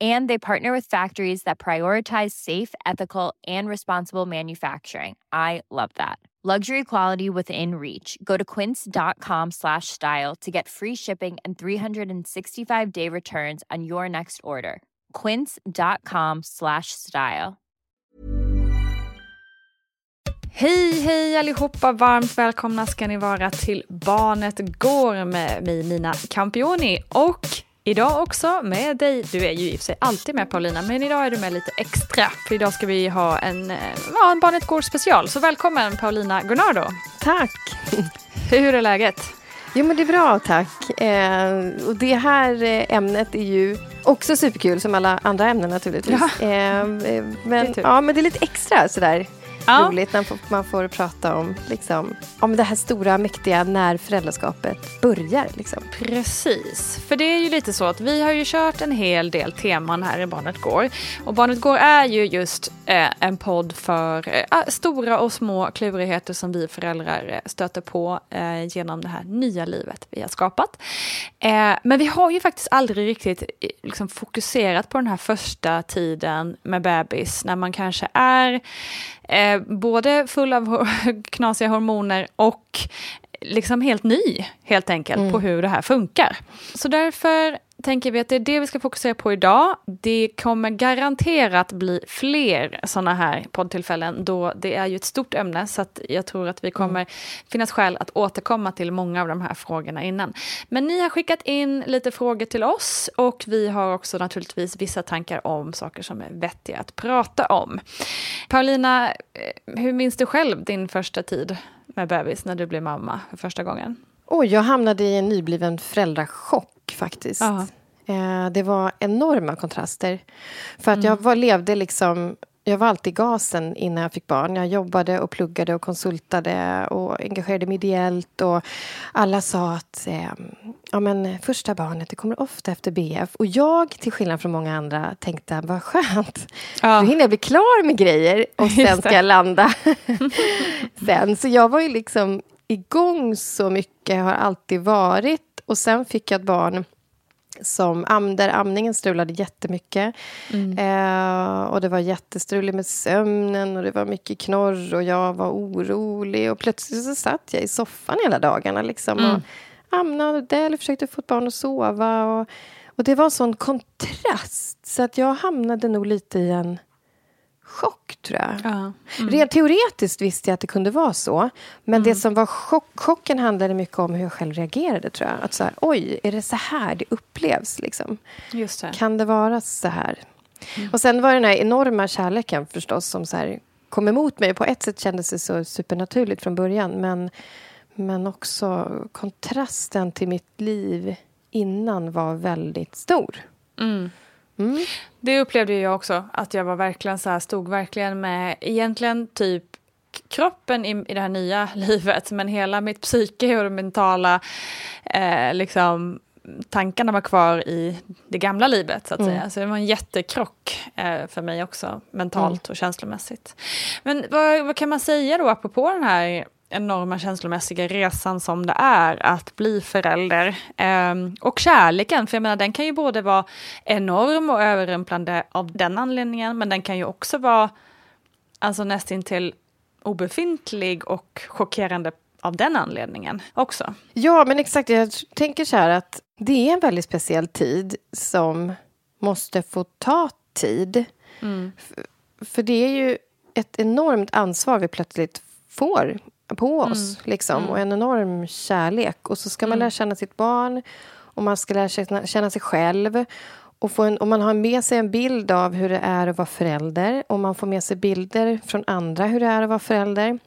And they partner with factories that prioritize safe, ethical, and responsible manufacturing. I love that. Luxury quality within reach. Go to quince.com slash style to get free shipping and 365 day returns on your next order. Quince.com slash style. Hej, hej allihopa! Varmt välkomna ska ni vara till Barnet Går med mig Nina Campioni och Idag också med dig. Du är ju i och för sig alltid med Paulina, men idag är du med lite extra. För idag ska vi ha en, ja, en Barnet Går special. Så välkommen Paulina Gunnardo. Tack! Hur är läget? Jo men det är bra tack. Eh, och det här eh, ämnet är ju också superkul som alla andra ämnen naturligtvis. Ja. Eh, men, ja, men det är lite extra sådär Ja. roligt när man får prata om, liksom, om det här stora mäktiga när föräldraskapet börjar. Liksom. Precis, för det är ju lite så att vi har ju kört en hel del teman här i Barnet Går. Och Barnet Går är ju just eh, en podd för eh, stora och små klurigheter som vi föräldrar eh, stöter på eh, genom det här nya livet vi har skapat. Eh, men vi har ju faktiskt aldrig riktigt liksom, fokuserat på den här första tiden med bebis när man kanske är eh, både full av knasiga hormoner och liksom helt ny, helt enkelt, på hur det här funkar. Så därför tänker vi att det är det vi ska fokusera på idag. Det kommer garanterat bli fler sådana här poddtillfällen då det är ju ett stort ämne så att jag tror att vi kommer finnas skäl att återkomma till många av de här frågorna innan. Men ni har skickat in lite frågor till oss och vi har också naturligtvis vissa tankar om saker som är vettiga att prata om. Paulina, eh, hur minns du själv din första tid med bebis när du blev mamma för första gången? Oj, jag hamnade i en nybliven föräldrachock faktiskt. Ja. Eh, det var enorma kontraster. För att jag var, levde liksom... Jag var alltid i gasen innan jag fick barn. Jag jobbade och pluggade och konsultade och engagerade mig ideellt. Och alla sa att eh, ja, men första barnet det kommer ofta efter BF. Och jag, till skillnad från många andra, tänkte vad skönt. Ja. Då hinner jag bli klar med grejer och sen ska jag landa sen. Så jag var ju liksom igång så mycket, har alltid varit. Och sen fick jag ett barn som am, där amningen strulade jättemycket. Eh, och det var jättestruligt med sömnen och det var mycket knorr och jag var orolig. Och plötsligt så satt jag i soffan hela dagarna liksom. Och, amnade eller försökte få ett barn att sova. Och, och det var en sån kontrast. Så att jag hamnade nog lite i en chock, tror jag. Ja. Mm. Rent teoretiskt visste jag att det kunde vara så. Men mm. det som var chock, chocken handlade mycket om hur jag själv reagerade, tror jag. Att så här, oj, är det så här det upplevs? Liksom? Just det. Kan det vara så här? Mm. Och sen var det den här enorma kärleken förstås som så här, kom emot mig. På ett sätt kändes det så supernaturligt från början. Men, men också kontrasten till mitt liv innan var väldigt stor. Mm. Mm. Det upplevde jag också, att jag var verkligen så här, stod verkligen med egentligen typ kroppen i, i det här nya livet, men hela mitt psyke och det mentala eh, liksom, tankarna var kvar i det gamla livet. så att mm. säga. Så det var en jättekrock eh, för mig också, mentalt mm. och känslomässigt. Men vad, vad, kan man säga då, apropå den här enorma känslomässiga resan som det är att bli förälder. Eh, och kärleken, för jag menar den kan ju både vara enorm och överrumplande av den anledningen, men den kan ju också vara alltså nästintill obefintlig och chockerande av den anledningen också. Ja, men exakt. Jag tänker så här att det är en väldigt speciell tid som måste få ta tid. Mm. För det är ju ett enormt ansvar vi plötsligt får på oss. Mm. Liksom, mm. Och en enorm kärlek. Och så ska man mm. lära känna sitt barn och man ska lära känna, känna sig själv. Och, få en, och man har med sig en bild av hur det är att vara förälder och man får med sig bilder från andra hur det är att vara förälder.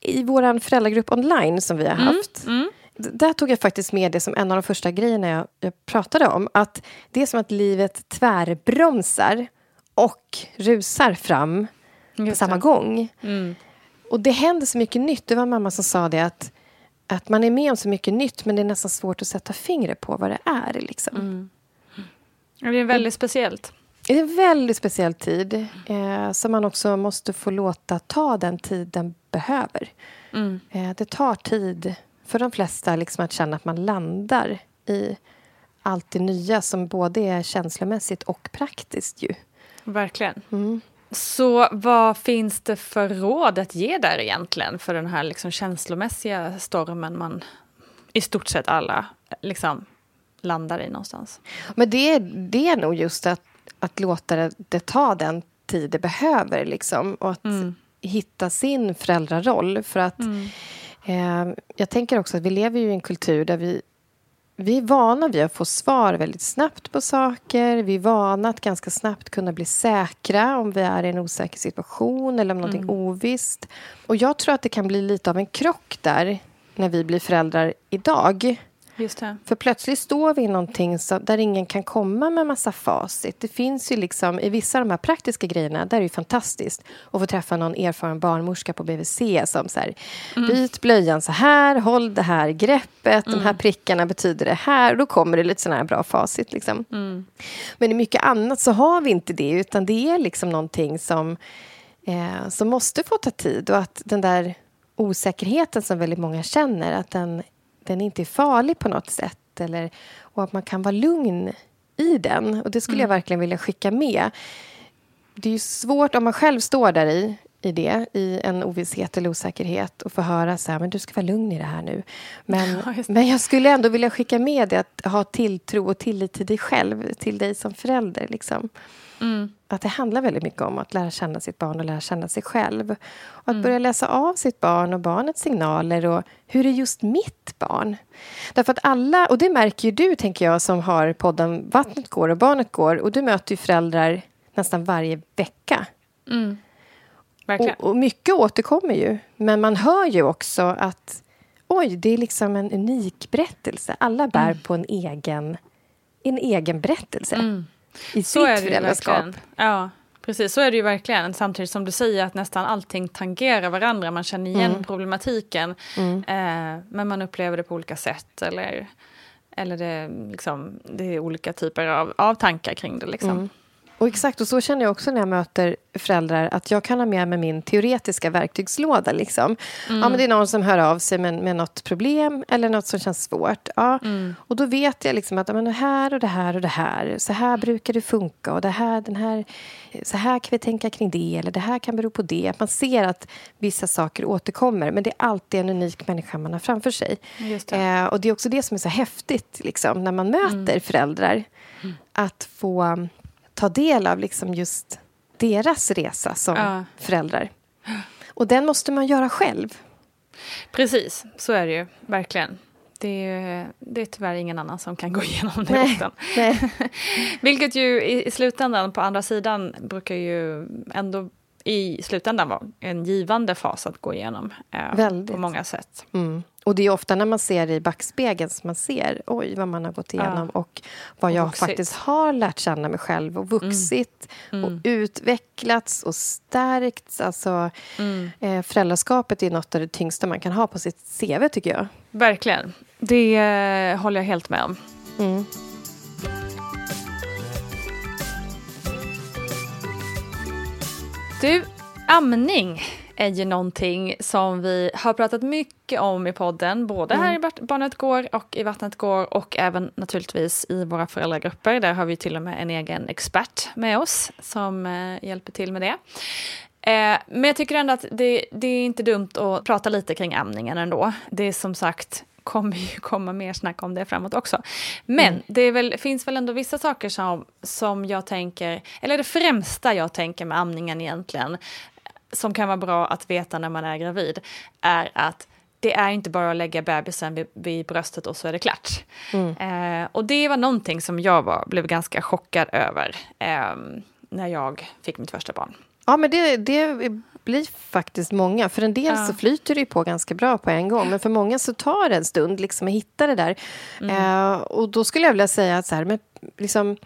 I vår föräldragrupp online som vi har mm. haft mm. Där tog jag faktiskt med det som en av de första grejerna jag, jag pratade om. Att Det är som att livet tvärbromsar och rusar fram på samma gång. Mm. Och det händer så mycket nytt. Det var mamma som sa det att, att man är med om så mycket nytt men det är nästan svårt att sätta fingret på vad det är. Liksom. Mm. Det är väldigt speciellt. Det är en väldigt speciell tid eh, som man också måste få låta ta den tid den behöver. Mm. Eh, det tar tid för de flesta liksom, att känna att man landar i allt det nya som både är känslomässigt och praktiskt. Ju. Verkligen. Mm. Så vad finns det för råd att ge där egentligen för den här liksom känslomässiga stormen man i stort sett alla liksom landar i någonstans? Men det, det är nog just att, att låta det, det ta den tid det behöver liksom, och att mm. hitta sin föräldraroll. För att mm. eh, Jag tänker också att vi lever i en kultur där vi vi är vana vid att få svar väldigt snabbt på saker. Vi är vana att ganska snabbt kunna bli säkra om vi är i en osäker situation eller om någonting mm. ovisst. Och jag tror att det kan bli lite av en krock där när vi blir föräldrar idag. För plötsligt står vi i någonting så, där ingen kan komma med massa facit. Det finns ju liksom, I vissa av de här praktiska grejerna där är det fantastiskt att få träffa någon erfaren barnmorska på BVC som så här, mm. byt blöjan så här, håll det här greppet, mm. de här mm. prickarna betyder det här. Och då kommer det lite sådana här bra facit. Liksom. Mm. Men i mycket annat så har vi inte det, utan det är liksom någonting som, eh, som måste få ta tid. Och att den där osäkerheten som väldigt många känner, att den den inte är farlig på något sätt. Eller, och att man kan vara lugn i den. Och Det skulle mm. jag verkligen vilja skicka med. Det är svårt om man själv står där i, i det, i en ovisshet eller osäkerhet och får höra så här, men du ska vara lugn i det här nu. Men, ja, men jag skulle ändå vilja skicka med det att ha tilltro och tillit till dig själv, till dig som förälder. Liksom. Mm. Att det handlar väldigt mycket om att lära känna sitt barn och lära känna sig själv. Och att mm. börja läsa av sitt barn och barnets signaler och hur är just mitt barn? Därför att alla, och det märker ju du tänker jag som har podden Vattnet går och barnet går och du möter ju föräldrar nästan varje vecka. Mm. Och, och mycket återkommer ju, men man hör ju också att oj, det är liksom en unik berättelse. Alla bär mm. på en egen, en egen berättelse. I så sitt föräldraskap. Ja, precis. Så är det ju verkligen. Samtidigt som du säger att nästan allting tangerar varandra. Man känner igen mm. problematiken. Mm. Eh, men man upplever det på olika sätt. Eller, eller det, liksom, det är olika typer av, av tankar kring det. Liksom. Mm. Och exakt, och så känner jag också när jag möter föräldrar att jag kan ha med mig min teoretiska verktygslåda. Liksom. Mm. Ja, men det är någon som hör av sig med, med något problem eller något som känns svårt. Ja. Mm. Och då vet jag liksom att men det här och det här och det här, så här brukar det funka och det här, den här, så här kan vi tänka kring det eller det här kan bero på det. Att man ser att vissa saker återkommer men det är alltid en unik människa man har framför sig. Det. Eh, och det är också det som är så häftigt liksom, när man möter mm. föräldrar. Mm. Att få ta del av liksom just deras resa som ja. föräldrar. Och den måste man göra själv. Precis, så är det ju verkligen. Det är, det är tyvärr ingen annan som kan gå igenom det nej, nej. Vilket ju i, i slutändan, på andra sidan, brukar ju ändå i slutändan vara en givande fas att gå igenom eh, på många sätt. Mm. Och det är ofta när man ser i backspegeln som man ser oj vad man har gått igenom ja. och vad jag vuxit. faktiskt har lärt känna mig själv och vuxit mm. och mm. utvecklats och stärkts. Alltså, mm. eh, föräldraskapet är något av det tyngsta man kan ha på sitt CV tycker jag. Verkligen. Det eh, håller jag helt med om. Mm. Du, amning är ju någonting som vi har pratat mycket om i podden, både mm. här i Barnet Går och i Vattnet Går och även naturligtvis i våra föräldragrupper. Där har vi till och med en egen expert med oss som eh, hjälper till med det. Eh, men jag tycker ändå att det, det, är inte dumt att prata lite kring amningen ändå. Det är som sagt kommer ju komma mer snack om det framåt också. Men mm. det väl, finns väl ändå vissa saker som, som jag tänker, eller det främsta jag tänker med amningen egentligen, som kan vara bra att veta när man är gravid, är att det är inte bara att lägga bebisen vid, vid bröstet och så är det klart. Mm. Eh, och det var någonting som jag var, blev ganska chockad över eh, när jag fick mitt första barn. Ja, men det, det blir faktiskt många. För en del ja. så flyter det på ganska bra på en gång. Men för många så tar det en stund liksom att hitta det där. Mm. Eh, och då skulle jag vilja säga att så här, men liksom,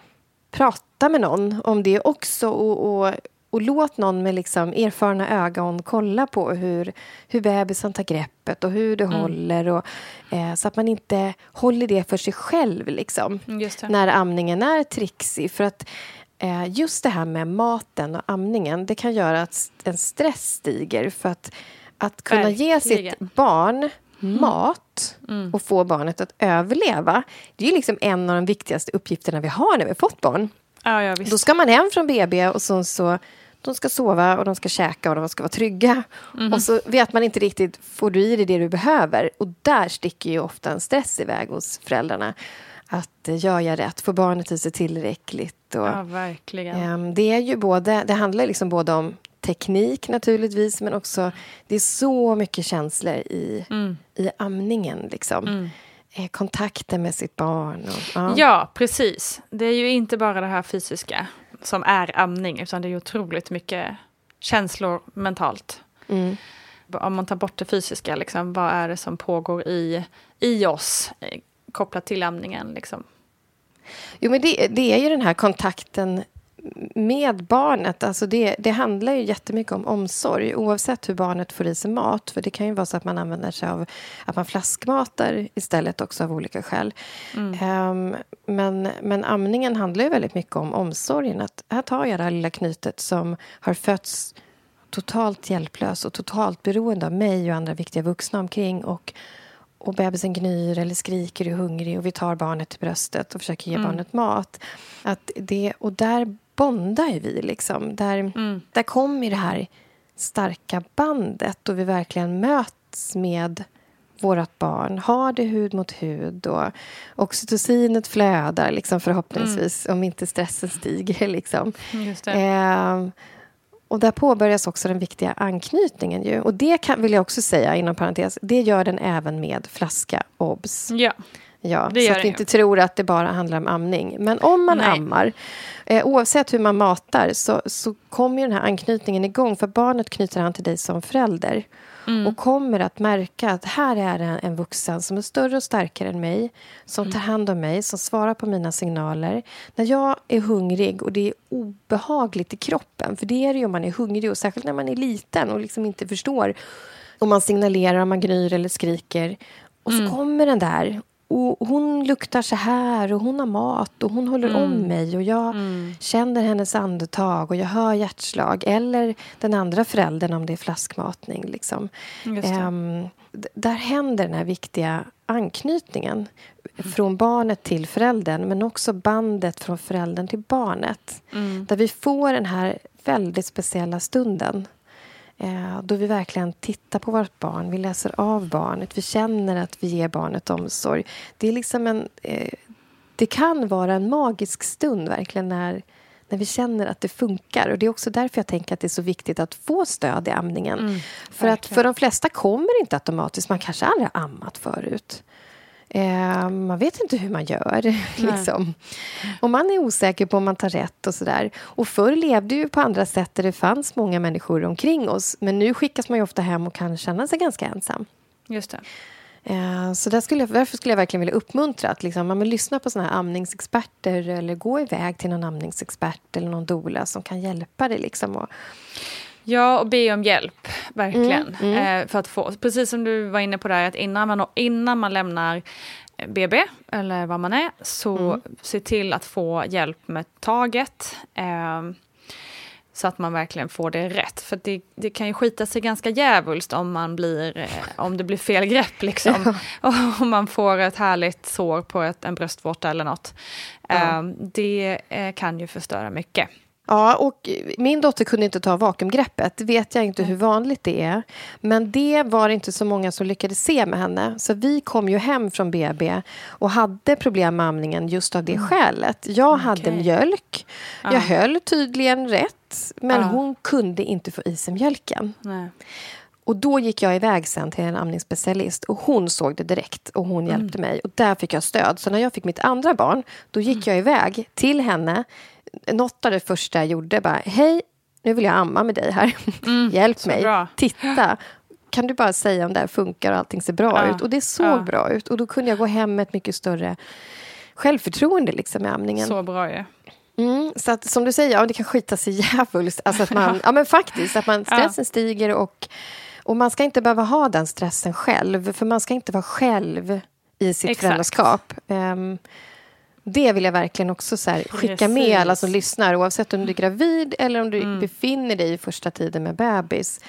prata med någon om det också. Och, och, och låt någon med liksom erfarna ögon kolla på hur, hur bebisen tar greppet och hur det mm. håller. Och, eh, så att man inte håller det för sig själv liksom, när amningen är trixig. För att Eh, just det här med maten och amningen det kan göra att en stress stiger. För att, att kunna Verkligen. ge sitt barn mm. mat mm. och få barnet att överleva det är liksom en av de viktigaste uppgifterna vi har när vi har fått barn. Ja, ja, Då ska man hem från BB och så, så de ska sova och de ska käka och de ska vara trygga. Mm. Och så vet man inte riktigt, får du i dig det du behöver? Och där sticker ju ofta en stress iväg hos föräldrarna att eh, gör jag rätt? Får barnet i sig tillräckligt? Och, ja, verkligen. Eh, det, är ju både, det handlar liksom både om teknik naturligtvis men också det är så mycket känslor i, mm. i amningen. Liksom. Mm. Eh, kontakten med sitt barn. Och, ja. ja, precis. Det är ju inte bara det här fysiska som är amning utan det är otroligt mycket känslor mentalt. Mm. Om man tar bort det fysiska, liksom, vad är det som pågår i, i oss kopplat till amningen. Liksom. Jo, men det, det, är ju den här kontakten med barnet. Alltså det, det handlar ju jättemycket om omsorg oavsett hur barnet får i sig mat. För Det kan ju vara så att man använder sig av att man flaskmatar istället också av olika skäl. Mm. Um, men, men amningen handlar ju väldigt mycket om omsorgen. Att här tar jag det här lilla knytet som har fötts totalt hjälplös och totalt beroende av mig och andra viktiga vuxna omkring. Och och bebisen gnyr eller skriker och är hungrig och vi tar barnet till bröstet och försöker ge mm. barnet mat. Att det, och där bondar ju vi. Liksom. Där, mm. där kommer det här starka bandet och vi verkligen möts med vårt barn, har det hud mot hud och oxytocinet flödar liksom förhoppningsvis mm. om inte stressen stiger. Liksom. Eh, och där påbörjas också den viktiga anknytningen. Ju. Och det kan, vill jag också säga, inom parentes, det gör den även med flaska obs. Ja. Ja, så att vi inte tror att det bara handlar om amning. Men om man Nej. ammar, eh, oavsett hur man matar så, så kommer den här anknytningen igång. För barnet knyter an till dig som förälder. Mm. Och kommer att märka att här är en, en vuxen som är större och starkare än mig. Som mm. tar hand om mig, som svarar på mina signaler. När jag är hungrig och det är obehagligt i kroppen. För det är det ju om man är hungrig och särskilt när man är liten och liksom inte förstår. Om man signalerar, om man gnyr eller skriker. Och så mm. kommer den där och hon luktar så här och hon har mat och hon håller Mm. om mig och jag känner hennes andetag och jag hör hjärtslag. Eller den andra föräldern om det är flaskmatning. Liksom. D- där händer den här viktiga anknytningen från barnet till föräldern men också bandet från föräldern till barnet. Mm. Där vi får den här väldigt speciella stunden då vi verkligen tittar på vårt barn, vi läser av barnet, vi känner att vi ger barnet omsorg. Det är liksom en... Eh, det kan vara en magisk stund verkligen när, när vi känner att det funkar. Och Det är också därför jag tänker att det är så viktigt att få stöd i amningen. för att Mm, för de flesta kommer inte automatiskt. Man kanske aldrig har ammat förut. Eh, man vet inte hur man gör. liksom. Och man är osäker på om man tar rätt och sådär. Och förr levde ju på andra sätt där det fanns många människor omkring oss. Men nu skickas man ju ofta hem och kan känna sig ganska ensam. Just det. Eh, Så där skulle jag, därför skulle jag verkligen vilja uppmuntra att liksom, man vill lyssna på såna här amningsexperter eller gå iväg till någon amningsexpert eller någon doula som kan hjälpa dig. Liksom, och, Ja, och be om hjälp, verkligen. Mm, Eh, för att få, precis som du var inne på där, att innan man, innan man lämnar eh, BB, eller vad man är, så Mm. se till att få hjälp med taget. Eh, så att man verkligen får det rätt. För det, det kan ju skita sig ganska djävulskt om, man blir, eh, om det blir fel grepp. Liksom. Och om man får ett härligt sår på ett, en bröstvårta eller något. Eh, det eh, kan ju förstöra mycket. Ja, och min dotter kunde inte ta vakuumgreppet. Det vet jag inte hur vanligt det är. Men det var inte så många som lyckades se med henne. Så vi kom ju hem från BB och hade problem med amningen just av det skälet. Jag hade mjölk. Jag höll tydligen rätt. Men Ja. hon kunde inte få i sig mjölken. Nej. Och då gick jag iväg sen till en amningsspecialist och hon såg det direkt och hon hjälpte mig. Och där fick jag stöd. Så när jag fick mitt andra barn, då gick jag iväg till henne. Något av det första jag gjorde bara, hej, nu vill jag amma med dig här. Hjälp mig, bra. titta. Kan du bara säga om det här funkar och allting ser bra Ja, ut? Och det såg ja. bra ut. Och då kunde jag gå hem med ett mycket större självförtroende liksom, i amningen. Så bra ju. Mm, så att, som du säger, ja, det kan skita sig djävulskt. Alltså att man, ja, men faktiskt, att man, stressen stiger och, och man ska inte behöva ha den stressen själv. För man ska inte vara själv i sitt Exakt. föräldraskap. Ehm, det vill jag verkligen också så här, skicka med alla som lyssnar. Oavsett om du är gravid eller om du befinner dig i första tiden med bebis.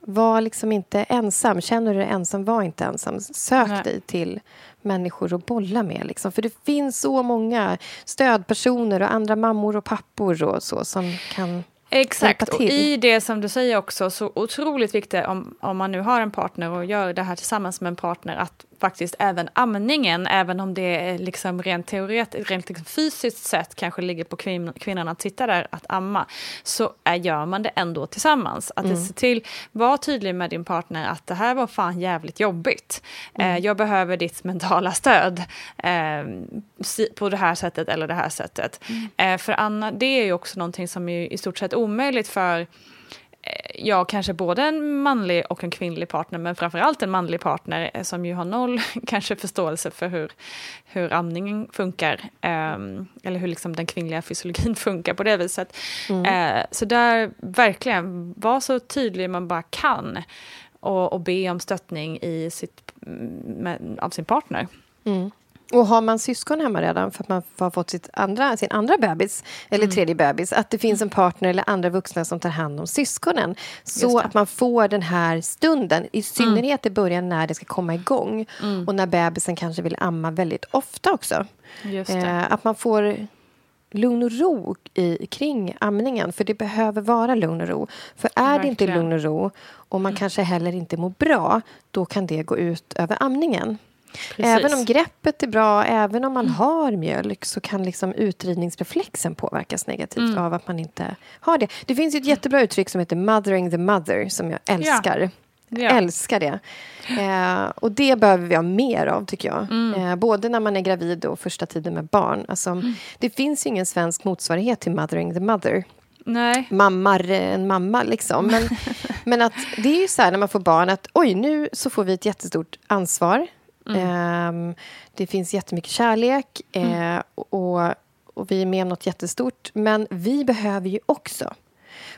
Var liksom inte ensam. Känner du dig ensam, var inte ensam. Sök Nej. dig till människor att bolla med. Liksom. För det finns så många stödpersoner och andra mammor och pappor och så som kan Exakt, och i det som du säger också, så otroligt viktigt om, om man nu har en partner och gör det här tillsammans med en partner, att faktiskt även amningen, även om det liksom rent teoretiskt, rent liksom fysiskt sett kanske ligger på kvin, kvinnan att sitta där att amma, så är, gör man det ändå tillsammans. Att Mm. se till, var tydlig med din partner att det här var fan jävligt jobbigt. Mm. Eh, jag behöver ditt mentala stöd eh, på det här sättet eller det här sättet. Mm. Eh, för Anna, det är ju också någonting som är i stort sett omöjligt för eh, ja, kanske både en manlig och en kvinnlig partner, men framförallt en manlig partner eh, som ju har noll kanske förståelse för hur, hur amningen funkar, ehm, eller hur liksom den kvinnliga fysiologin funkar på det viset. Eh, så där, verkligen, var så tydlig man bara kan och, och be om stöttning i sitt, mm, med, av sin partner. Och har man syskon hemma redan för att man har fått sitt andra, sin andra bebis eller Mm. tredje bebis, att det finns en partner eller andra vuxna som tar hand om syskonen. Så att man får den här stunden, i synnerhet i början när det ska komma igång och när bebisen kanske vill amma väldigt ofta också. Eh, att man får lugn och ro i, kring amningen, för det behöver vara lugn och ro. För är det inte Verkligen. lugn och ro och man kanske heller inte mår bra, då kan det gå ut över amningen. Precis. Mm. Även om greppet är bra, även om man har mjölk så kan liksom utridningsreflexen påverkas negativt Mm. av att man inte har det. Det finns ett jättebra uttryck som heter mothering the mother som jag älskar. Ja. Älskar det. Eh, och det behöver vi ha mer av, tycker jag. Mm. Eh, både när man är gravid och första tiden med barn. Alltså, Det finns ju ingen svensk motsvarighet till mothering the mother Nej, mammar en mamma. Liksom. Men, men att det är ju så här när man får barn att oj, nu så får vi ett jättestort ansvar. Ehm, det finns jättemycket kärlek eh, och, och vi är med om något jättestort. Men vi behöver ju också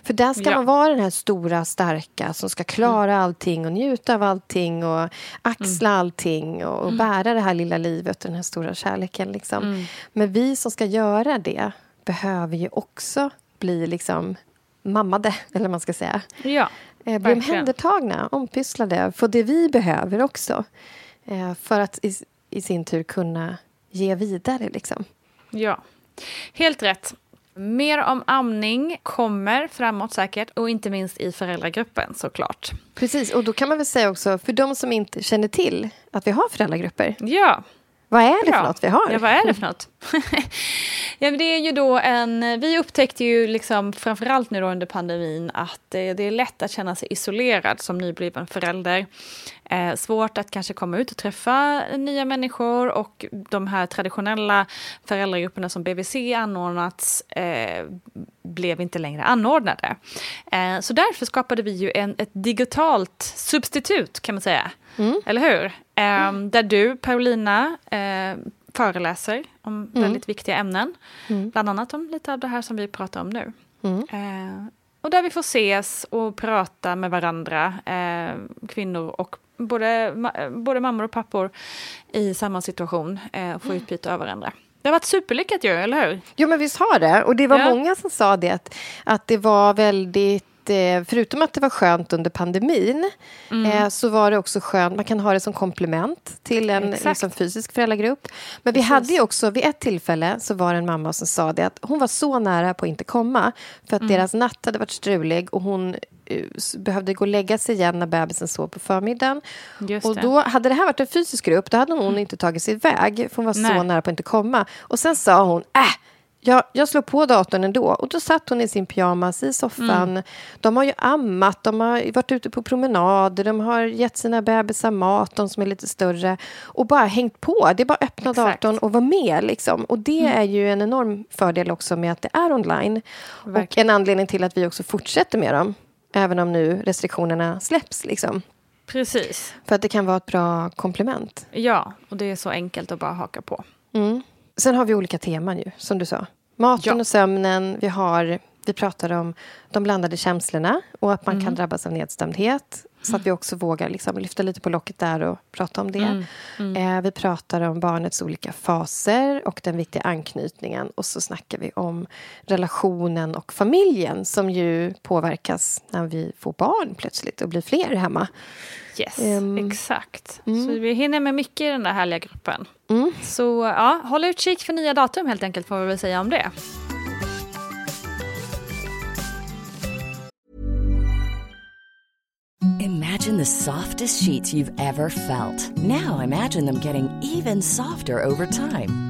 För där ska Ja. man vara den här stora, starka som ska klara allting och njuta av allting och axla allting och, och bära det här lilla livet och den här stora kärleken. Liksom. Men vi som ska göra det behöver ju också bli liksom mammade, eller vad man ska säga. Ja, Eh, bli omhändertagna, ompysslade, få det vi behöver också. Eh, för att i, i sin tur kunna ge vidare. Liksom. ja. Helt rätt. Mer om amning kommer framåt säkert och inte minst i föräldragruppen såklart. Precis, och då kan man väl säga också, för de som inte känner till att vi har föräldragrupper, Ja, vad är det Bra. för något vi har? Ja, vad är det för något? ja, det är ju då en... Vi upptäckte ju liksom framförallt nu under pandemin att det, är lätt att känna sig isolerad som nybliven förälder. Eh, svårt att kanske komma ut och träffa nya människor och de här traditionella föräldragrupperna som BVC anordnats eh, blev inte längre anordnade. Eh, så därför skapade vi ju en, ett digitalt substitut kan man säga. Eller hur? Eh, Där du, Paulina, eh, föreläser om väldigt viktiga ämnen. Bland annat om lite av det här som vi pratar om nu. Eh, och där vi får ses och prata med varandra, eh, kvinnor och både, ma- både mammor och pappor i samma situation eh, och få utbyte av varandra. Det har varit superlyckat ju, eller hur? Jo, men visst har det. Och det var Ja. många som sa det, att, att det var väldigt eh, Förutom att det var skönt under pandemin Mm. eh, så var det också skönt, man kan ha det som komplement till en liksom, fysisk föräldragrupp. Men vi Precis. hade ju också, vid ett tillfälle så var det en mamma som sa det att hon var så nära på att inte komma för Mm. att deras natt hade varit strulig och hon eh, behövde gå och lägga sig igen när bebisen sov på förmiddagen. Och. Mm. då hade det här varit en fysisk grupp, då hade hon inte tagit sig iväg för hon var så Nej. nära på att inte komma. Och sen sa hon, äh, jag, jag slår på datorn ändå. Och då satt hon i sin pyjamas i soffan. Mm. De har ju ammat, de har varit ute på promenader, de har gett sina bebisar mat, de som är lite större. Och bara hängt på. Det är bara att öppna Exakt. datorn och vara med. Liksom. Och det är ju en enorm fördel också med att det är online. Och Verkligen. en anledning till att vi också fortsätter med dem. Även om nu restriktionerna släpps. Liksom. Precis. För att det kan vara ett bra komplement. Ja, och det är så enkelt att bara haka på. Sen har vi olika teman ju, som du sa. Maten Ja. och sömnen. Vi, har, vi pratar om de blandade känslorna och att man Mm. kan drabbas av nedstämdhet. Så att vi också vågar liksom lyfta lite på locket där och prata om det. Mm. Eh, vi pratar om barnets olika faser och den viktiga anknytningen. Och så snackar vi om relationen och familjen som ju påverkas när vi får barn plötsligt och blir fler hemma. Yes, Ehm, exakt. Så vi hinner med mycket i den där härliga gruppen. Så ja, håll utkik för nya datum helt enkelt får vi väl säga om det. Imagine the softest sheets you've ever felt. Now imagine them getting even softer over time.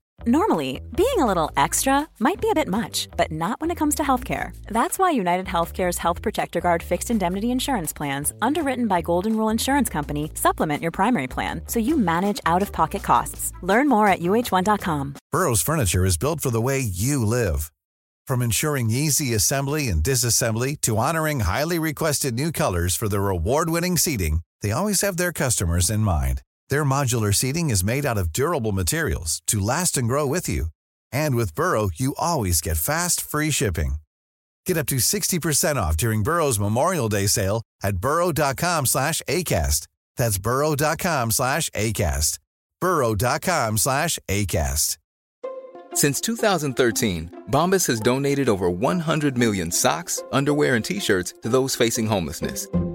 Normally, being a little extra might be a bit much, but not when it comes to healthcare. That's why United Healthcare's Health Protector Guard fixed indemnity insurance plans, underwritten by Golden Rule Insurance Company, supplement your primary plan so you manage out of pocket costs. Learn more at uh1.com. Burrow's furniture is built for the way you live. From ensuring easy assembly and disassembly to honoring highly requested new colors for their award-winning seating, they always have their customers in mind. Their modular seating is made out of durable materials to last and grow with you. And with Burrow, you always get fast, free shipping. Get up to 60% off during Burrow's Memorial Day sale at burrow.com slash ACAST. That's burrow.com slash ACAST. burrow.com slash ACAST. Since 2013, Bombas has donated over 100 million socks, underwear, and t shirts to those facing homelessness.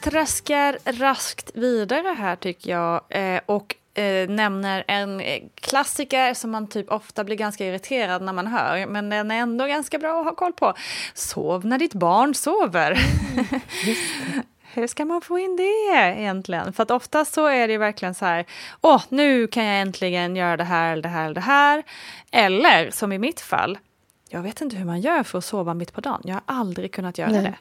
traskar raskt vidare här tycker jag eh, och eh, nämner en klassiker som man typ ofta blir ganska irriterad när man hör, men den är ändå ganska bra att ha koll på. Sov när ditt barn sover. Mm, Hur ska man få in det egentligen? För att ofta så är det verkligen så här, åh, nu kan jag äntligen göra det här, det här, det här. Eller som i mitt fall, jag vet inte hur man gör för att sova mitt på dagen. Jag har aldrig kunnat göra Nej. det.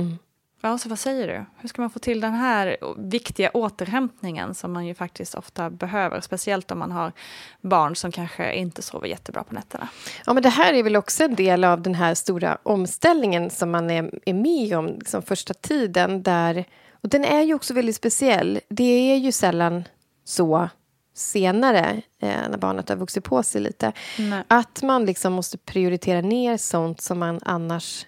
Mm. Ja, så vad säger du? Hur ska man få till den här viktiga återhämtningen som man ju faktiskt ofta behöver, speciellt om man har barn som kanske inte sover jättebra på nätterna? Ja, men det här är väl också en del av den här stora omställningen som man är, är med om liksom första tiden. Där, och den är ju också väldigt speciell. Det är ju sällan så senare, eh, när barnet har vuxit på sig lite, Nej. att man liksom måste prioritera ner sånt som man annars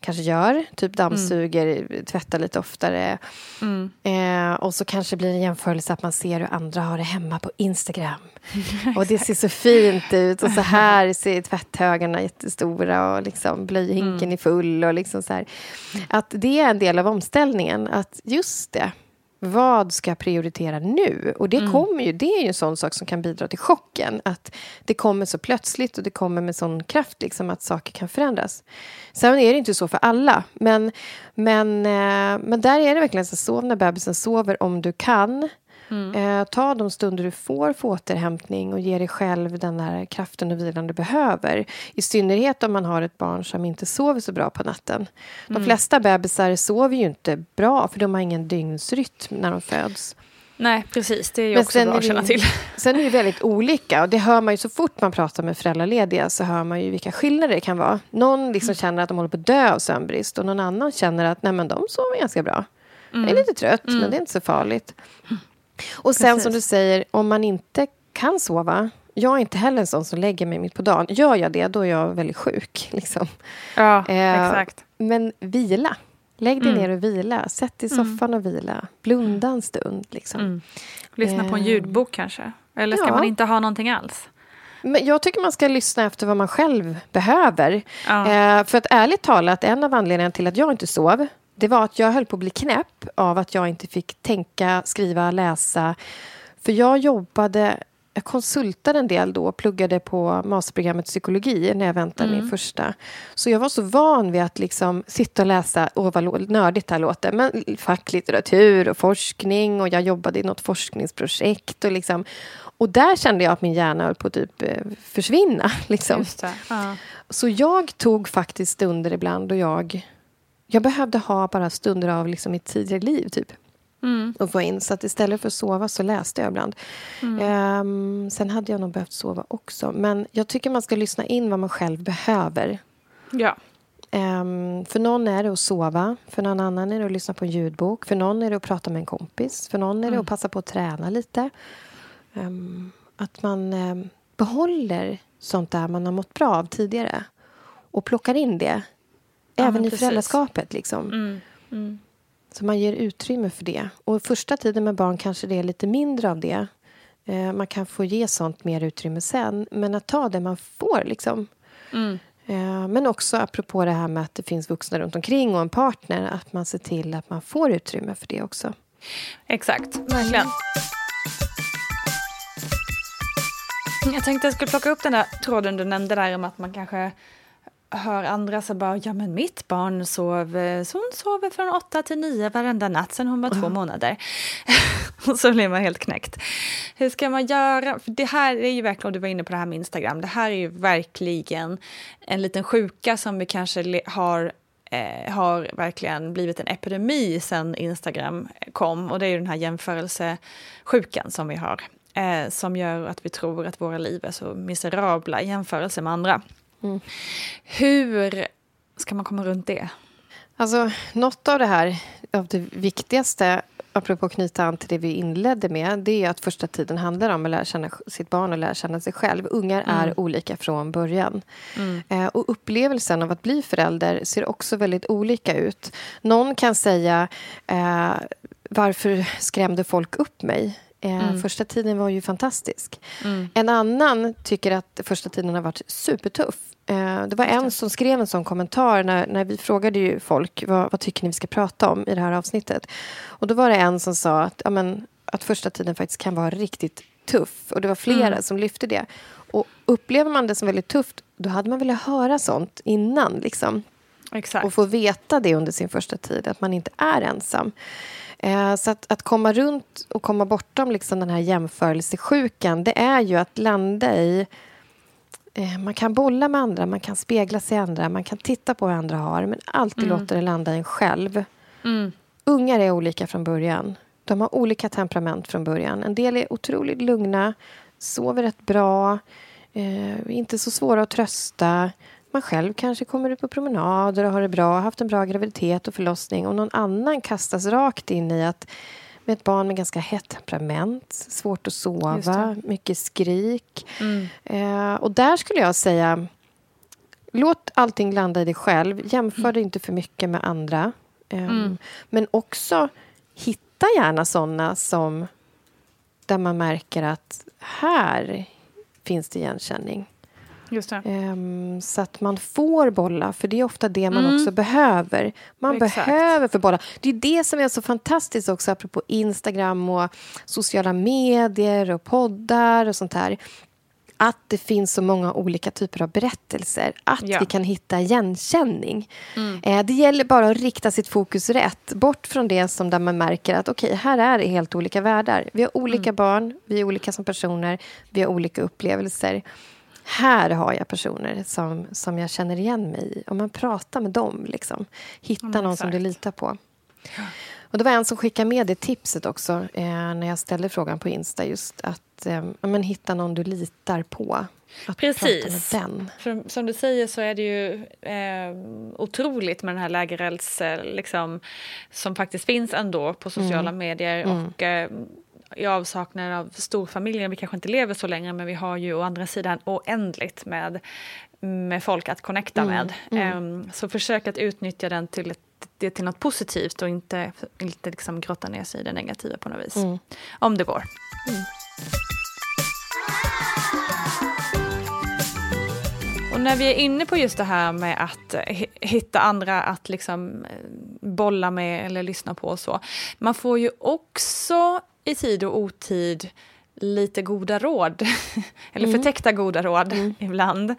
kanske gör. Typ dammsuger, mm. tvättar lite oftare. Mm. Eh, och så kanske blir det en jämförelse att man ser hur andra har det hemma på Instagram. och det ser så fint ut. Och så här ser tvätthögarna jättestora och liksom blöjhinken mm. är full. Och liksom så här. Att det är en del av omställningen. Att just det, vad ska jag prioritera nu? Och det, mm. kommer ju, det är ju en sån sak som kan bidra till chocken. Att det kommer så plötsligt och det kommer med sån kraft liksom, att saker kan förändras. Sen är det inte så för alla. Men, men, eh, men där är det verkligen så sov när bebisen sover om du kan. Mm. Eh, ta de stunder du får för återhämtning och ge dig själv den där kraften och vilan du behöver. I synnerhet om man har ett barn som inte sover så bra på natten. De mm. flesta bebisar sover ju inte bra för de har ingen dygnsrytm när de föds. Nej, precis. Det är ju Men också bra att känna till. Sen är det väldigt olika. Och det hör man ju så fort man pratar med föräldralediga så hör man ju vilka skillnader det kan vara. Någon liksom mm. känner att de håller på att dö av sömnbrist och någon annan känner att nej, men de sover ganska bra. Mm. Jag är lite trött, mm. men det är inte så farligt. Och sen Precis. som du säger, om man inte kan sova jag är inte heller en sån som lägger mig mitt på dagen. Gör jag det, då är jag väldigt sjuk. Liksom. Ja, eh, exakt. Men vila. Lägg dig mm. ner och vila. Sätt dig i mm. soffan och vila. Blunda en stund. Liksom. Mm. Lyssna på en eh, ljudbok kanske? Eller ska ja. man inte ha någonting alls? Men jag tycker man ska lyssna efter vad man själv behöver. Ja. Eh, för att ärligt talat, en av anledningarna till att jag inte sov det var att jag höll på att bli knäpp av att jag inte fick tänka, skriva, läsa. För jag jobbade, jag konsultade en del då, pluggade på masterprogrammet psykologi när jag väntade mm. min första. Så jag var så van vid att liksom sitta och läsa, åh vad nördigt det här låter, men facklitteratur och forskning och jag jobbade i något forskningsprojekt. Och, liksom, och där kände jag att min hjärna höll på att typ eh, försvinna. Liksom. Ja. Så jag tog faktiskt stunder ibland då jag jag behövde ha bara stunder av liksom mitt tidigare liv. typ. Mm. Och få in. Så att istället för att sova så läste jag ibland. Mm. Um, sen hade jag nog behövt sova också. Men jag tycker man ska lyssna in vad man själv behöver. Ja. Um, för någon är det att sova, för någon annan är det att lyssna på en ljudbok. För någon är det att prata med en kompis. För någon är det mm. att passa på att träna lite. Um, att man behåller sånt där man har mått bra av tidigare och plockar in det Även i föräldraskapet. Liksom. Mm. Mm. Så man ger utrymme för det. Och första tiden med barn kanske det är lite mindre av det. Eh, man kan få ge sånt mer utrymme sen. Men att ta det man får. Liksom. Mm. Eh, men också apropå det här med att det finns vuxna runt omkring och en partner. Att man ser till att man får utrymme för det också. Exakt, verkligen. Jag tänkte jag skulle plocka upp den där tråden du nämnde där om att man kanske hör andra så bara, ja men mitt barn sov, så hon sover från åtta till nio varenda natt sen hon var två månader. och så blir man helt knäckt. Hur ska man göra? För det här är ju verkligen, och du var inne på det här med Instagram, det här är ju verkligen en liten sjuka som vi kanske har eh, har verkligen blivit en epidemi sen Instagram kom. Och det är ju den här jämförelsesjukan som vi har. Eh, som gör att vi tror att våra liv är så miserabla i jämförelse med andra. Mm. Hur ska man komma runt det? Alltså, något av det här, av det viktigaste apropå att knyta an till det vi inledde med, det är att första tiden handlar om att lära känna sitt barn och lära känna sig själv. Ungar mm. är olika från början. Mm. Eh, och upplevelsen av att bli förälder ser också väldigt olika ut. Någon kan säga eh, varför skrämde folk upp mig? Eh, mm. Första tiden var ju fantastisk. Mm. En annan tycker att första tiden har varit supertuff. Eh, det var en som skrev en sån kommentar när, när vi frågade ju folk vad, vad tycker ni vi ska prata om i det här avsnittet. Och Då var det en som sa att, ja, men, att första tiden faktiskt kan vara riktigt tuff. Och Det var flera mm. som lyfte det. Och Upplever man det som väldigt tufft då hade man velat höra sånt innan. Liksom. Exakt. Och få veta det under sin första tid, att man inte är ensam. Eh, så att, att komma runt och komma bortom liksom den här jämförelsesjukan det är ju att landa i... Eh, man kan bolla med andra, man kan spegla sig i andra man kan titta på vad andra har, men alltid mm. låta det landa i en själv. Mm. Ungar är olika från början. De har olika temperament från början. En del är otroligt lugna, sover rätt bra, eh, inte så svåra att trösta man själv kanske kommer ut på promenader och har det bra, haft en bra graviditet och förlossning och någon annan kastas rakt in i att med ett barn med ganska hett temperament, svårt att sova, mycket skrik. Mm. Eh, och där skulle jag säga Låt allting landa i dig själv. Jämför mm. dig inte för mycket med andra. Eh, mm. Men också hitta gärna såna som där man märker att här finns det igenkänning. Um, så att man får bolla, för det är ofta det man mm. också behöver. Man Exakt. behöver få bolla. Det är det som är så fantastiskt också, apropå Instagram och sociala medier och poddar och sånt här. Att det finns så många olika typer av berättelser. Att ja. vi kan hitta igenkänning. Mm. Eh, det gäller bara att rikta sitt fokus rätt. Bort från det som där man märker att okej, okay, här är det helt olika världar. Vi har olika mm. barn, vi är olika som personer, vi har olika upplevelser här har jag personer som, som jag känner igen mig i. Om man pratar med dem, liksom. hitta mm, någon exakt. som du litar på. Och Det var en som skickade med det tipset också eh, när jag ställde frågan på Insta. Just att eh, men, hitta någon du litar på. Att Precis. För, som du säger så är det ju eh, otroligt med den här lägerelds eh, liksom, som faktiskt finns ändå på sociala mm. medier. Mm. Och eh, i avsaknad av storfamiljen, vi kanske inte lever så länge men vi har ju å andra sidan oändligt med, med folk att connecta mm, med. Mm. Um, så försök att utnyttja den till, det till något positivt och inte, inte liksom grotta ner sig i det negativa på något vis. Mm. Om det går. Mm. Och när vi är inne på just det här med att hitta andra att liksom eh, bolla med eller lyssna på och så. Man får ju också i tid och otid lite goda råd, eller mm. förtäckta goda råd mm. ibland.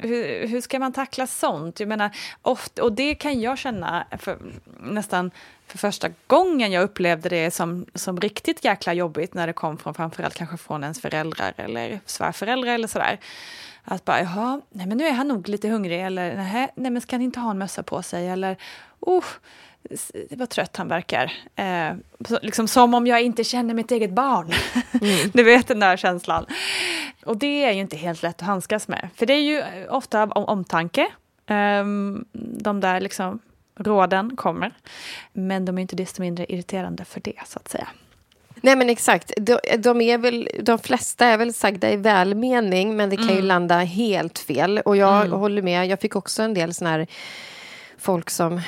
Hur, hur, ska man tackla sånt? Jag menar, ofta, och det kan jag känna för, nästan för första gången jag upplevde det som, som riktigt jäkla jobbigt när det kom från framförallt kanske från ens föräldrar eller svärföräldrar eller sådär. Att bara, jaha, nej men nu är han nog lite hungrig eller nej, nej men ska han inte ha en mössa på sig eller oh, vad trött han verkar. Eh, liksom som om jag inte känner mitt eget barn. Mm. du vet den där känslan. Och det är ju inte helt lätt att handskas med. För det är ju ofta om omtanke. Eh, de där liksom råden kommer. Men de är inte desto mindre irriterande för det, så att säga. Nej men exakt. De, de, är väl, de flesta är väl sagda i välmening men det kan mm. ju landa helt fel. Och jag mm. håller med. Jag fick också en del såna här folk som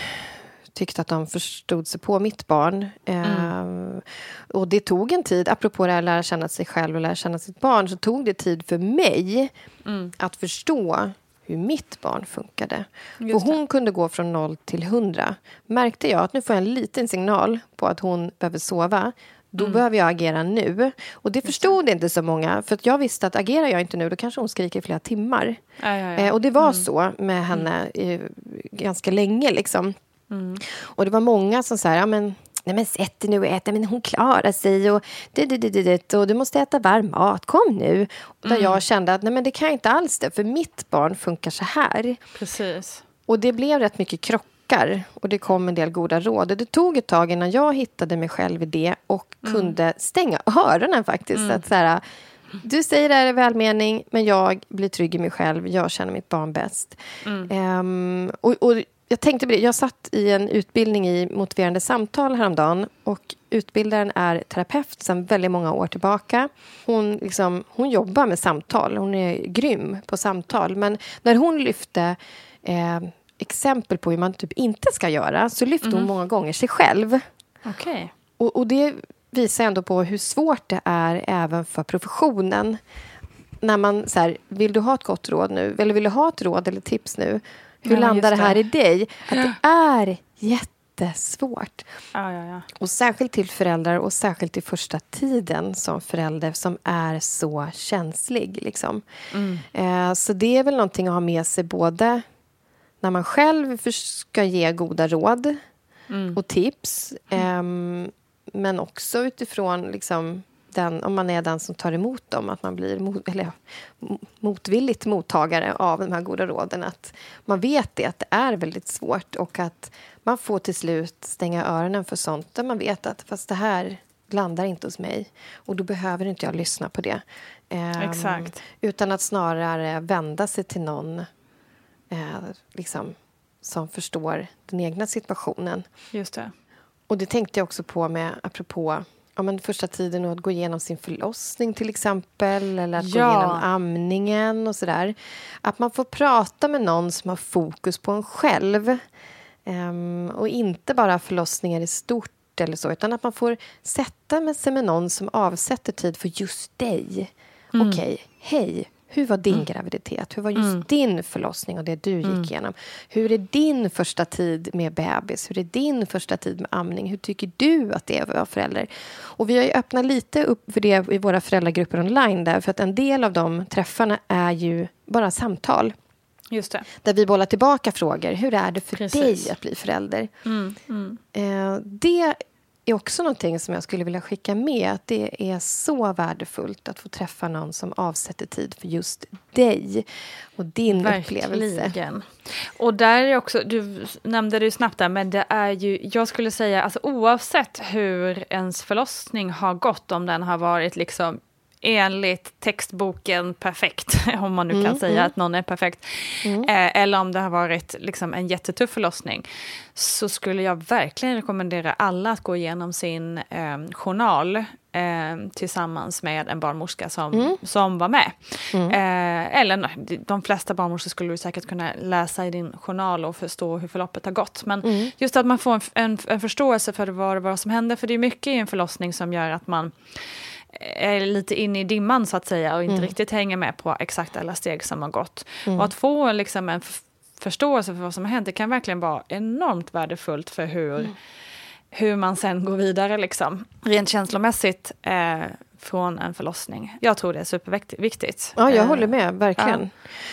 tyckte att de förstod sig på mitt barn. Mm. Eh, och det tog en tid, apropå det här att lära känna sig själv och lära känna sitt barn, så tog det tid för mig mm. att förstå hur mitt barn funkade. Just och hon det. kunde gå från noll till hundra. Märkte jag att nu får jag en liten signal på att hon behöver sova då mm. behöver jag agera nu. Och det förstod inte så många. För jag visste att agerar jag inte nu då kanske hon skriker i flera timmar. Ja, ja, ja. Eh, och det var mm. så med henne eh, ganska länge. Liksom. Mm. Och det var många som sa, ja men Nej men sätt dig nu och ät, men hon klarar sig och, det, det, det, det, och du måste äta varm mat, kom nu. Och där mm. jag kände att nej men det kan jag inte alls det, för mitt barn funkar så här. Precis. Och det blev rätt mycket krockar och det kom en del goda råd. Det tog ett tag innan jag hittade mig själv i det och mm. kunde stänga öronen faktiskt. Mm. Att så här, du säger det här i välmening, men jag blir trygg i mig själv. Jag känner mitt barn bäst. Um, och, och jag tänkte på det. Jag satt i en utbildning i motiverande samtal häromdagen och utbildaren är terapeut sedan väldigt många år tillbaka. Hon, liksom, hon jobbar med samtal. Hon är grym på samtal. Men när hon lyfte eh, exempel på hur man typ inte ska göra så lyfte hon många gånger sig själv. Okay. Och, och det visar ändå på hur svårt det är även för professionen. När man så här, vill du ha ett gott råd nu? Eller vill du ha ett råd eller tips nu? Hur Ja, landar det här det. i dig? Att det är jättesvårt. Ja, ja, ja. Och särskilt till föräldrar och särskilt i första tiden som förälder som är så känslig. Liksom. Mm. Eh, så det är väl någonting att ha med sig både när man själv ska ge goda råd Mm. och tips ehm, men också utifrån liksom, den, om man är den som tar emot dem, att man blir mot, eller, motvilligt mottagare av de här goda råden. Att man vet det, att det är väldigt svårt och att man får till slut stänga öronen för sånt där man vet att fast det här landar inte hos mig och då behöver inte jag lyssna på det. Exakt. Utan att snarare vända sig till någon eh, liksom, som förstår den egna situationen. Just det. Och det tänkte jag också på med, apropå ja, men första tiden och att gå igenom sin förlossning till exempel eller att gå Ja. igenom amningen och sådär. Att man får prata med någon som har fokus på en själv. Ehm, och inte bara förlossningar i stort eller så, utan att man får sätta sig med någon som avsätter tid för just dig. Mm. Okej, hej, hur var din graviditet? Hur var just Mm. din förlossning och det du gick igenom? Hur är din första tid med bebis? Hur är din första tid med amning? Hur tycker du att det är att vara förälder? Och vi har ju öppnat lite upp för det i våra föräldragrupper online där, för att en del av de träffarna är ju bara samtal. Just det. Där vi bollar tillbaka frågor. Hur är det för Precis. dig att bli förälder? Mm, mm. Eh, det är också någonting som jag skulle vilja skicka med. Att Det är så värdefullt att få träffa någon som avsätter tid för just dig och din upplevelse. Verkligen. Och där är också, du nämnde det ju snabbt där, men det är ju, jag skulle säga, alltså oavsett hur ens förlossning har gått, om den har varit liksom enligt textboken perfekt, om man nu kan Mm, säga mm. att någon är perfekt, eh, eller om det har varit liksom en jättetuff förlossning, så skulle jag verkligen rekommendera alla att gå igenom sin eh, journal eh, tillsammans med en barnmorska som, Mm. som var med. Eh, eller de flesta barnmorskor skulle du säkert kunna läsa i din journal och förstå hur förloppet har gått. Men Mm. just att man får en, en, en förståelse för vad, vad som händer, för det är mycket i en förlossning som gör att man är lite inne i dimman så att säga och inte Mm. riktigt hänger med på exakt alla steg som har gått. Mm. Och att få liksom en förståelse för vad som har hänt, det kan verkligen vara enormt värdefullt för hur, Mm. hur man sen går vidare liksom. Rent känslomässigt eh, från en förlossning. Jag tror det är superviktigt. Ja, jag Eh, håller med. Verkligen.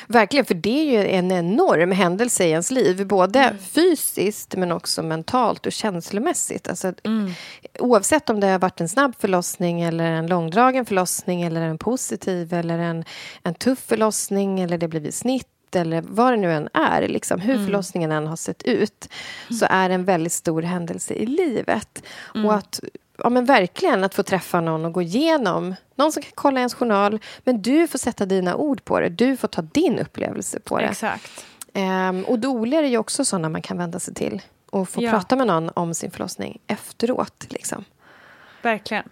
Verkligen, för det är ju en enorm händelse i ens liv. Både Mm. fysiskt, men också mentalt och känslomässigt. Alltså, Mm. Oavsett om det har varit en snabb förlossning eller en långdragen förlossning eller en positiv eller en, en tuff förlossning eller det blivit snitt eller vad det nu än är, liksom, hur Mm. förlossningen än har sett ut så är det en väldigt stor händelse i livet. Mm. Och att ja, men verkligen att få träffa någon och gå igenom någon som kan kolla ens journal men du får sätta dina ord på det. Du får ta din upplevelse på det. Exakt. Ehm, och doler är ju också sådana man kan vända sig till och få Ja. prata med någon om sin förlossning efteråt. Liksom. Verkligen.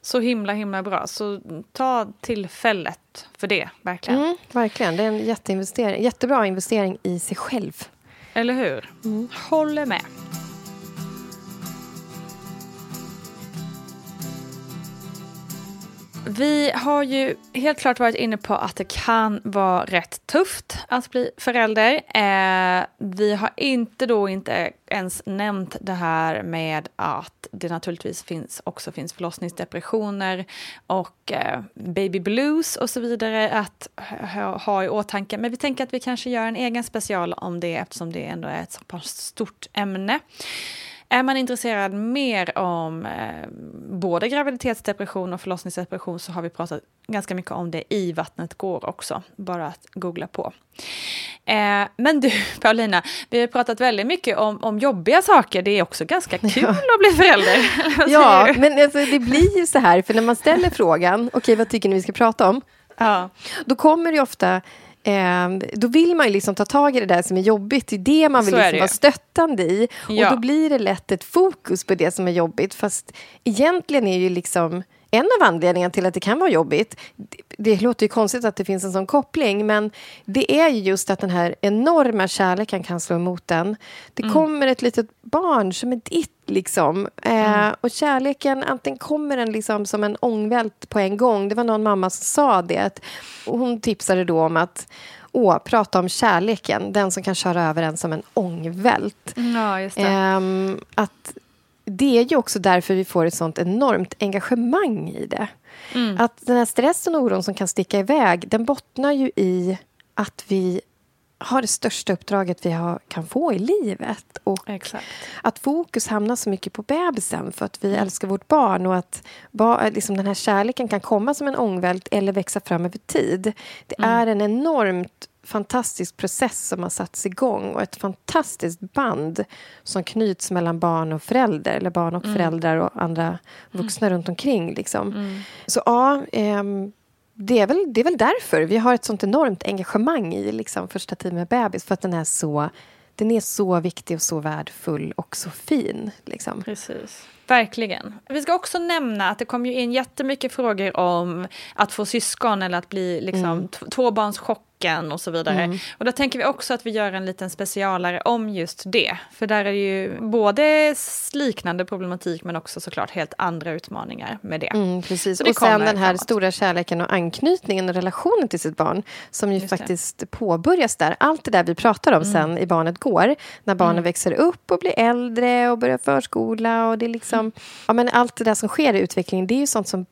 Så himla himla bra. Så ta tillfället för det, verkligen. Mm, verkligen, det är en jätteinvestering, jättebra investering i sig själv. Eller hur? Mm. Håller med. Vi har ju helt klart varit inne på att det kan vara rätt tufft att bli förälder. Eh, vi har inte då inte ens nämnt det här med att det naturligtvis finns, också finns förlossningsdepressioner och eh, baby blues och så vidare att ha, ha i åtanke. Men vi tänker att vi kanske gör en egen special om det eftersom det ändå är ett så pass stort ämne. Är man intresserad mer om eh, både graviditetsdepression och förlossningsdepression så har vi pratat ganska mycket om det i Vattnet går också. Bara att googla på. Eh, men du, Paulina, vi har pratat väldigt mycket om, om jobbiga saker. Det är också ganska kul att bli förälder. Ja, men alltså, det blir ju så här, för när man ställer frågan, okej vad tycker ni vi ska prata om? ja. Då kommer det ofta Eh, då vill man ju liksom ta tag i det där som är jobbigt. Det är det man vill liksom det vara stöttande i. Ja. Och då blir det lätt ett fokus på det som är jobbigt. Fast egentligen är ju liksom en av anledningarna till att det kan vara jobbigt, det, det låter ju konstigt att det finns en sån koppling, men det är ju just att den här enorma kärleken kan slå emot den. Det Mm. kommer ett litet barn som är ditt, liksom. Eh, och kärleken, antingen kommer den liksom som en ångvält på en gång. Det var någon mamma som sa det. Och hon tipsade då om att Åh, prata om kärleken, den som kan köra över en som en ångvält. Ja, just det. Ehm, att det är ju också därför vi får ett sånt enormt engagemang i det. Mm. Att den här stressen och oron som kan sticka iväg, den bottnar ju i att vi har det största uppdraget vi har, kan få i livet. Och Exakt. att fokus hamnar så mycket på bebisen för att vi älskar vårt barn och att ba, liksom den här kärleken kan komma som en ångvält eller växa fram över tid. Det är en enormt fantastisk process som har satts igång och ett fantastiskt band som knyts mellan barn och förälder eller barn och föräldrar och andra vuxna runt omkring. Liksom. Så ja, ehm, det är, väl, det är väl därför vi har ett sånt enormt engagemang i liksom, första tiden med bebis. För att den är så, den är så viktig och så värdefull och så fin. Liksom. Precis. Verkligen. Vi ska också nämna att det kom ju in jättemycket frågor om att få syskon eller att bli liksom Mm. t- tvåbarnschocken och så vidare. Och då tänker vi också att vi gör en liten specialare om just det. För där är det ju både liknande problematik men också såklart helt andra utmaningar med det. Mm, precis. Det Och sen den här framåt. stora kärleken och anknytningen och relationen till sitt barn som ju Just det. faktiskt påbörjas där. Allt det där vi pratar om sen i Barnet går, när barnen växer upp och blir äldre och börjar förskola och det är liksom... Ja, men allt det där som sker i utvecklingen, det är ju sånt som...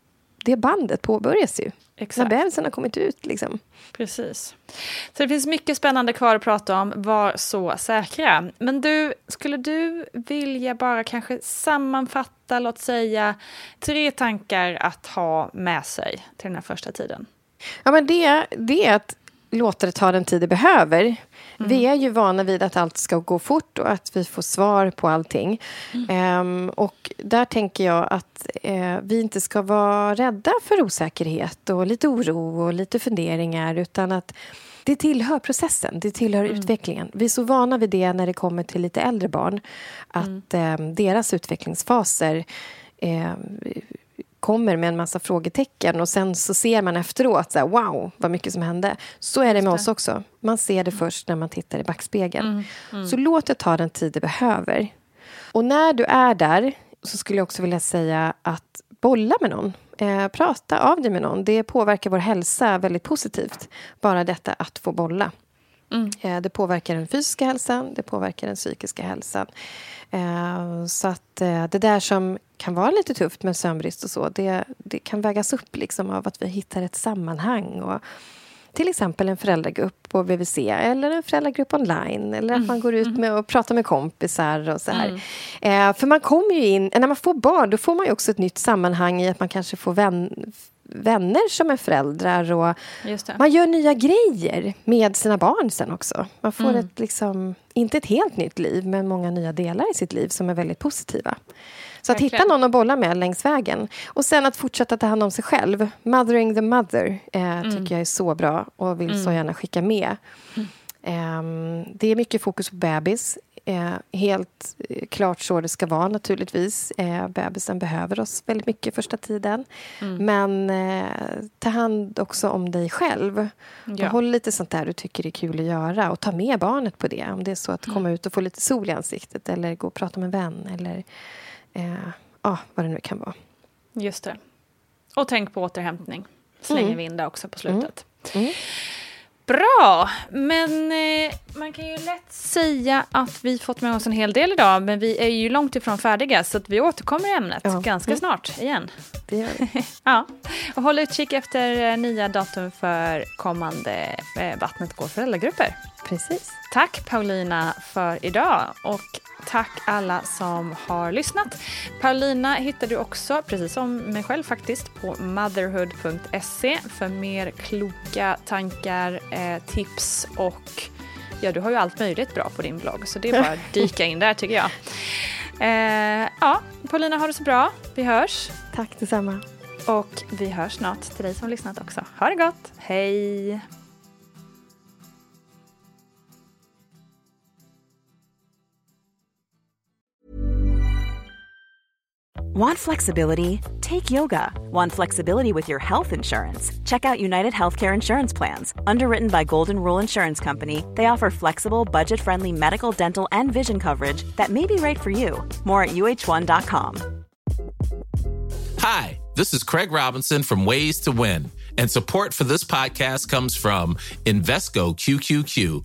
Det bandet påbörjas ju. Exakt. När bebisen har kommit ut. Liksom. Precis. Så det finns mycket spännande kvar att prata om, var så säkra. Men du, skulle du vilja bara kanske sammanfatta, låt säga, tre tankar att ha med sig till den här första tiden? Ja, men det, det är att låta det ta den tid det behöver. Vi är ju vana vid att allt ska gå fort och att vi får svar på allting. Ehm, och där tänker jag att eh, vi inte ska vara rädda för osäkerhet och lite oro och lite funderingar utan att det tillhör processen, det tillhör utvecklingen. Vi är så vana vid det när det kommer till lite äldre barn att eh, deras utvecklingsfaser eh, kommer med en massa frågetecken och sen så ser man efteråt så här, wow, vad mycket som hände. Så är det med oss också. Man ser det först när man tittar i backspegeln. Så låt det ta den tid det behöver. Och när du är där så skulle jag också vilja säga att bolla med någon. Eh, prata av dig med någon. Det påverkar vår hälsa väldigt positivt. Bara detta att få bolla. Eh, Det påverkar den fysiska hälsan, det påverkar den psykiska hälsan. Eh, Så att eh, det där som kan vara lite tufft med sömnbrist och så, det, det kan vägas upp liksom av att vi hittar ett sammanhang. Och till exempel en föräldragrupp på VVC eller en föräldragrupp online. Eller att man går ut med och pratar med kompisar och så här. Eh, för man kommer ju in, när man får barn, då får man också ett nytt sammanhang i att man kanske får vän, vänner som är föräldrar och man gör nya grejer med sina barn sen också. Man får ett, liksom, inte ett helt nytt liv, men många nya delar i sitt liv som är väldigt positiva. Så att hitta någon att bolla med längs vägen. Och sen att fortsätta ta hand om sig själv. Mothering the mother eh, tycker jag är så bra och vill så gärna skicka med. Ehm, det är mycket fokus på bebis. Eh, helt eh, klart så det ska vara naturligtvis. Eh, bebisen behöver oss väldigt mycket första tiden. Men eh, ta hand också om dig själv. Ja. Håll lite sånt där du tycker är kul att göra. Och ta med barnet på det. Om det är så att komma ut och få lite sol i ansiktet. Eller gå och prata med en vän. Eller eh, ja, vad det nu kan vara. Just det. Och tänk på återhämtning. Slänger Mm. vi in det också på slutet. Mm. Bra, men eh, man kan ju lätt säga att vi fått med oss en hel del idag, men vi är ju långt ifrån färdiga, så att vi återkommer i ämnet Ja. ganska Mm. snart igen. Det gör vi. Ja, och håll utkik efter eh, nya datum för kommande eh, Vattnet går föräldragrupper. Precis. Tack Paulina för idag och tack alla som har lyssnat. Paulina hittar du också, precis som mig själv faktiskt, på motherhood.se för mer kloka tankar, eh, tips och ja, du har ju allt möjligt bra på din blogg så det är bara att dyka in där tycker jag. Eh, ja, Paulina har det så bra. Vi hörs Tack detsamma. och vi hörs snart till dig som lyssnat också. Ha det gott, hej! Want flexibility? Take yoga. Want flexibility with your health insurance? Check out United Healthcare Insurance Plans. Underwritten by Golden Rule Insurance Company, they offer flexible, budget friendly medical, dental, and vision coverage that may be right for you. More at uh1.com. Hi, this is Craig Robinson from Ways to Win, and support for this podcast comes from Invesco QQQ